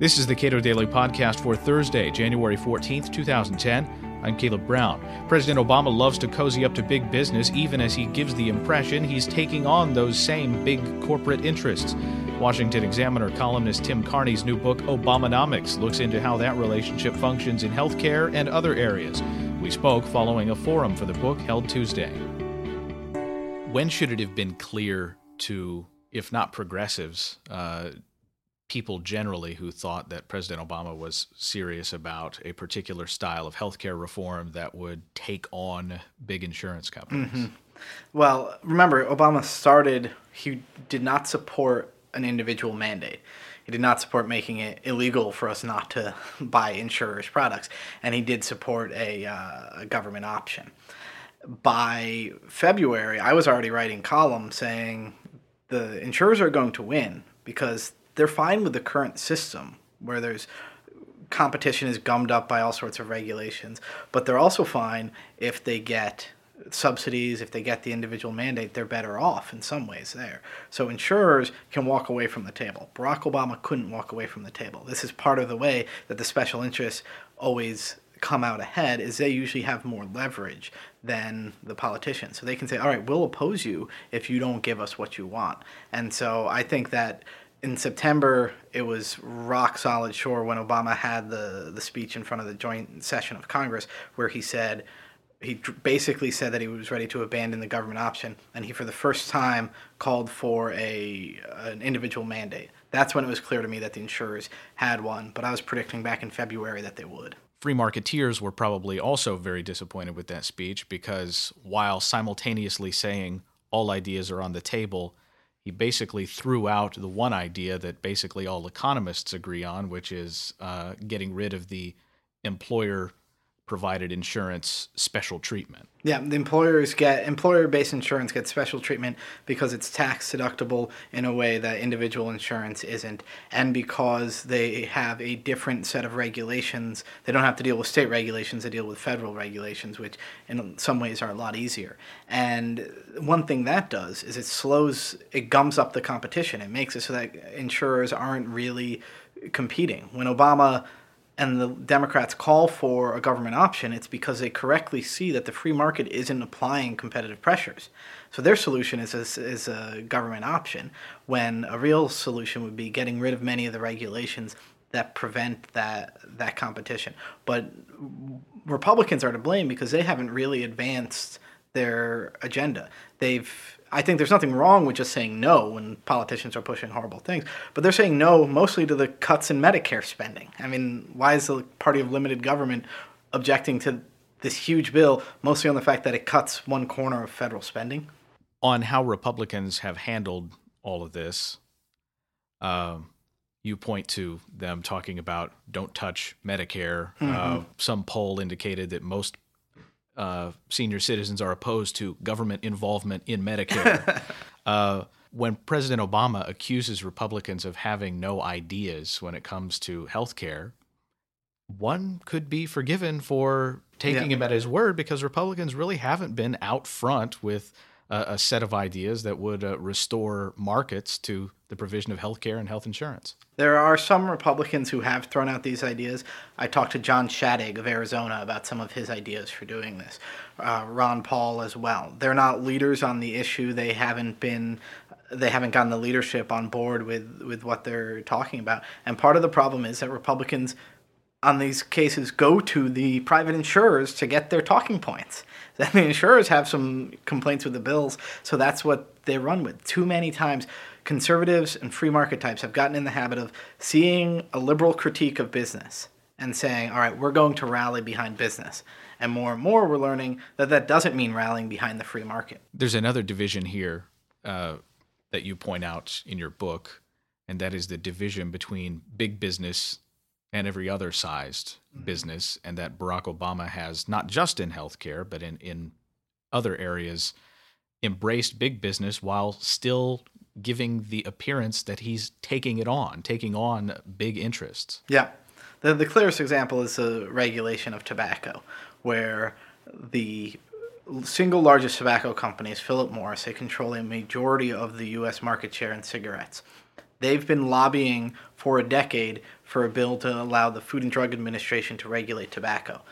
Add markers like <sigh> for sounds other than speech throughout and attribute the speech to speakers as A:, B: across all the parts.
A: This is the Cato Daily Podcast for Thursday, January 14th, 2010. I'm Caleb Brown. President Obama loves to cozy up to big business, even as he gives the impression he's taking on those same big corporate interests. Washington Examiner columnist Tim Carney's new book, Obamanomics, looks into how that relationship functions in healthcare and other areas. We spoke following a forum for the book held Tuesday. When should it have been clear to, if not progressives, uh, people generally who thought that President Obama was serious about a particular style of healthcare reform that would take on big insurance companies. Mm-hmm.
B: Well, remember, Obama started, he did not support an individual mandate. He did not support making it illegal for us not to <laughs> buy insurers' products, and he did support a, uh, a government option. By February, I was already writing columns saying the insurers are going to win because they're fine with the current system where there's competition is gummed up by all sorts of regulations, but they're also fine if they get subsidies, if they get the individual mandate, they're better off in some ways there. So insurers can walk away from the table. Barack Obama couldn't walk away from the table. This is part of the way that the special interests always come out ahead is they usually have more leverage than the politicians. So they can say, "All right, we'll oppose you if you don't give us what you want." And so I think that in September, it was rock solid sure when Obama had the, the speech in front of the joint session of Congress where he said, he basically said that he was ready to abandon the government option, and he, for the first time, called for a an individual mandate. That's when it was clear to me that the insurers had won, but I was predicting back in February that they would.
A: Free marketeers were probably also very disappointed with that speech because while simultaneously saying all ideas are on the table, he basically threw out the one idea that basically all economists agree on, which is uh, getting rid of the employer provided insurance special treatment.
B: Yeah, the employers get employer based insurance gets special treatment because it's tax deductible in a way that individual insurance isn't, and because they have a different set of regulations. They don't have to deal with state regulations, they deal with federal regulations, which in some ways are a lot easier. And one thing that does is it slows, it gums up the competition. It makes it so that insurers aren't really competing. When Obama and the Democrats call for a government option, it's because they correctly see that the free market isn't applying competitive pressures. So their solution is a, is a government option, when a real solution would be getting rid of many of the regulations that prevent that that competition. But Republicans are to blame because they haven't really advanced their agenda. They've I think there's nothing wrong with just saying no when politicians are pushing horrible things, but they're saying no mostly to the cuts in Medicare spending. I mean, why is the party of limited government objecting to this huge bill mostly on the fact that it cuts one corner of federal spending?
A: On how Republicans have handled all of this, uh, you point to them talking about don't touch Medicare. Mm-hmm. Uh, some poll indicated that most uh, senior citizens are opposed to government involvement in Medicare. <laughs> uh, when President Obama accuses Republicans of having no ideas when it comes to health care, one could be forgiven for taking yeah. him at his word because Republicans really haven't been out front with a, a set of ideas that would uh, restore markets to the provision of health care and health insurance.
B: There are some Republicans who have thrown out these ideas. I talked to John Shadegg of Arizona about some of his ideas for doing this. Uh, Ron Paul as well. They're not leaders on the issue. They haven't been they haven't gotten the leadership on board with, with what they're talking about. And part of the problem is that Republicans on these cases go to the private insurers to get their talking points. Then <laughs> The insurers have some complaints with the bills, so that's what they run with. Too many times, conservatives and free market types have gotten in the habit of seeing a liberal critique of business and saying, all right, we're going to rally behind business. And more and more, we're learning that that doesn't mean rallying behind the free market.
A: There's another division here uh, that you point out in your book, and that is the division between big business and every other sized mm-hmm. business, and that Barack Obama has not just in healthcare, but in, in other areas embraced big business while still giving the appearance that he's taking it on, taking on big interests.
B: Yeah. The, the clearest example is the regulation of tobacco, where the single largest tobacco company is Philip Morris. They control a majority of the U.S. market share in cigarettes They've been lobbying for a decade for a bill to allow the Food and Drug Administration to regulate tobacco.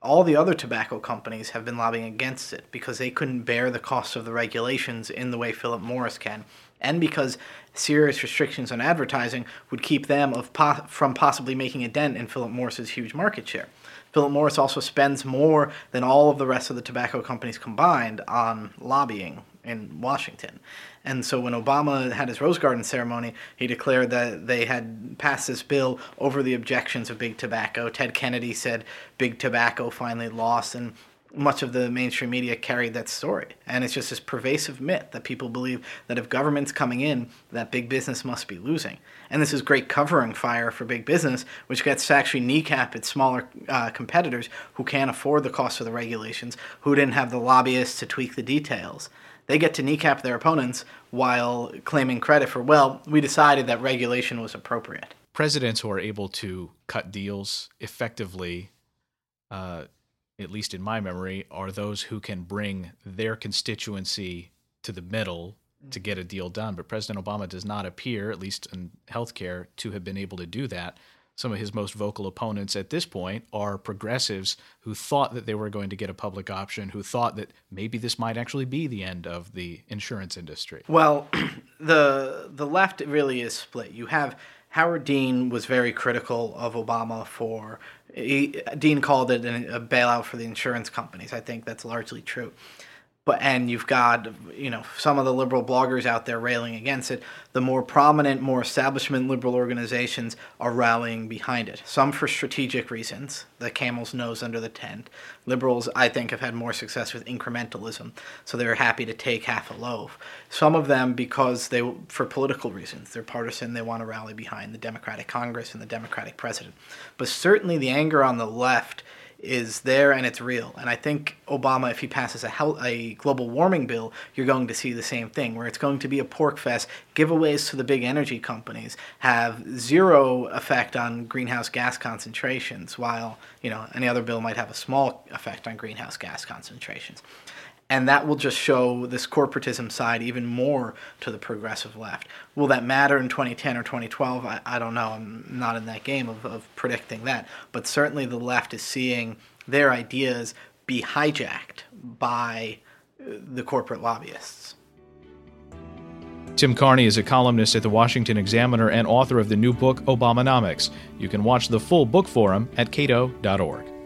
B: All the other tobacco companies have been lobbying against it because they couldn't bear the cost of the regulations in the way Philip Morris can, and because serious restrictions on advertising would keep them of po- from possibly making a dent in Philip Morris's huge market share. Philip Morris also spends more than all of the rest of the tobacco companies combined on lobbying in Washington. And so when Obama had his Rose Garden ceremony, he declared that they had passed this bill over the objections of big tobacco. Ted Kennedy said big tobacco finally lost, and much of the mainstream media carried that story. And it's just this pervasive myth that people believe that if government's coming in, that big business must be losing. And this is great covering fire for big business, which gets to actually kneecap its smaller uh, competitors who can't afford the cost of the regulations, who didn't have the lobbyists to tweak the details. They get to kneecap their opponents while claiming credit for, well, we decided that regulation was appropriate.
A: Presidents who are able to cut deals effectively, uh, at least in my memory, are those who can bring their constituency to the middle to get a deal done. But President Obama does not appear, at least in healthcare, to have been able to do that some of his most vocal opponents at this point are progressives who thought that they were going to get a public option, who thought that maybe this might actually be the end of the insurance industry.
B: Well, <clears throat> the the left really is split. You have Howard Dean was very critical of Obama for he, Dean called it a bailout for the insurance companies. I think that's largely true but and you've got you know some of the liberal bloggers out there railing against it. The more prominent more establishment liberal organizations are rallying behind it. Some for strategic reasons. The camel's nose under the tent. Liberals i think have had more success with incrementalism so they're happy to take half a loaf. Some of them because they for political reasons they're partisan they want to rally behind the democratic congress and the democratic president. But certainly the anger on the left is there and it's real. And I think Obama, if he passes a, health, a global warming bill, you're going to see the same thing, where it's going to be a pork fest. Giveaways to the big energy companies have zero effect on greenhouse gas concentrations, while you know any other bill might have a small effect on greenhouse gas concentrations and that will just show this corporatism side even more to the progressive left. Will that matter in 2010 or 2012? I, I don't know. I'm not in that game of, of predicting that. But certainly the left is seeing their ideas be hijacked by uh, the corporate lobbyists.
A: Tim Carney is a columnist at the Washington Examiner and author of the new book, Obamanomics. You can watch the full book forum at cato.org.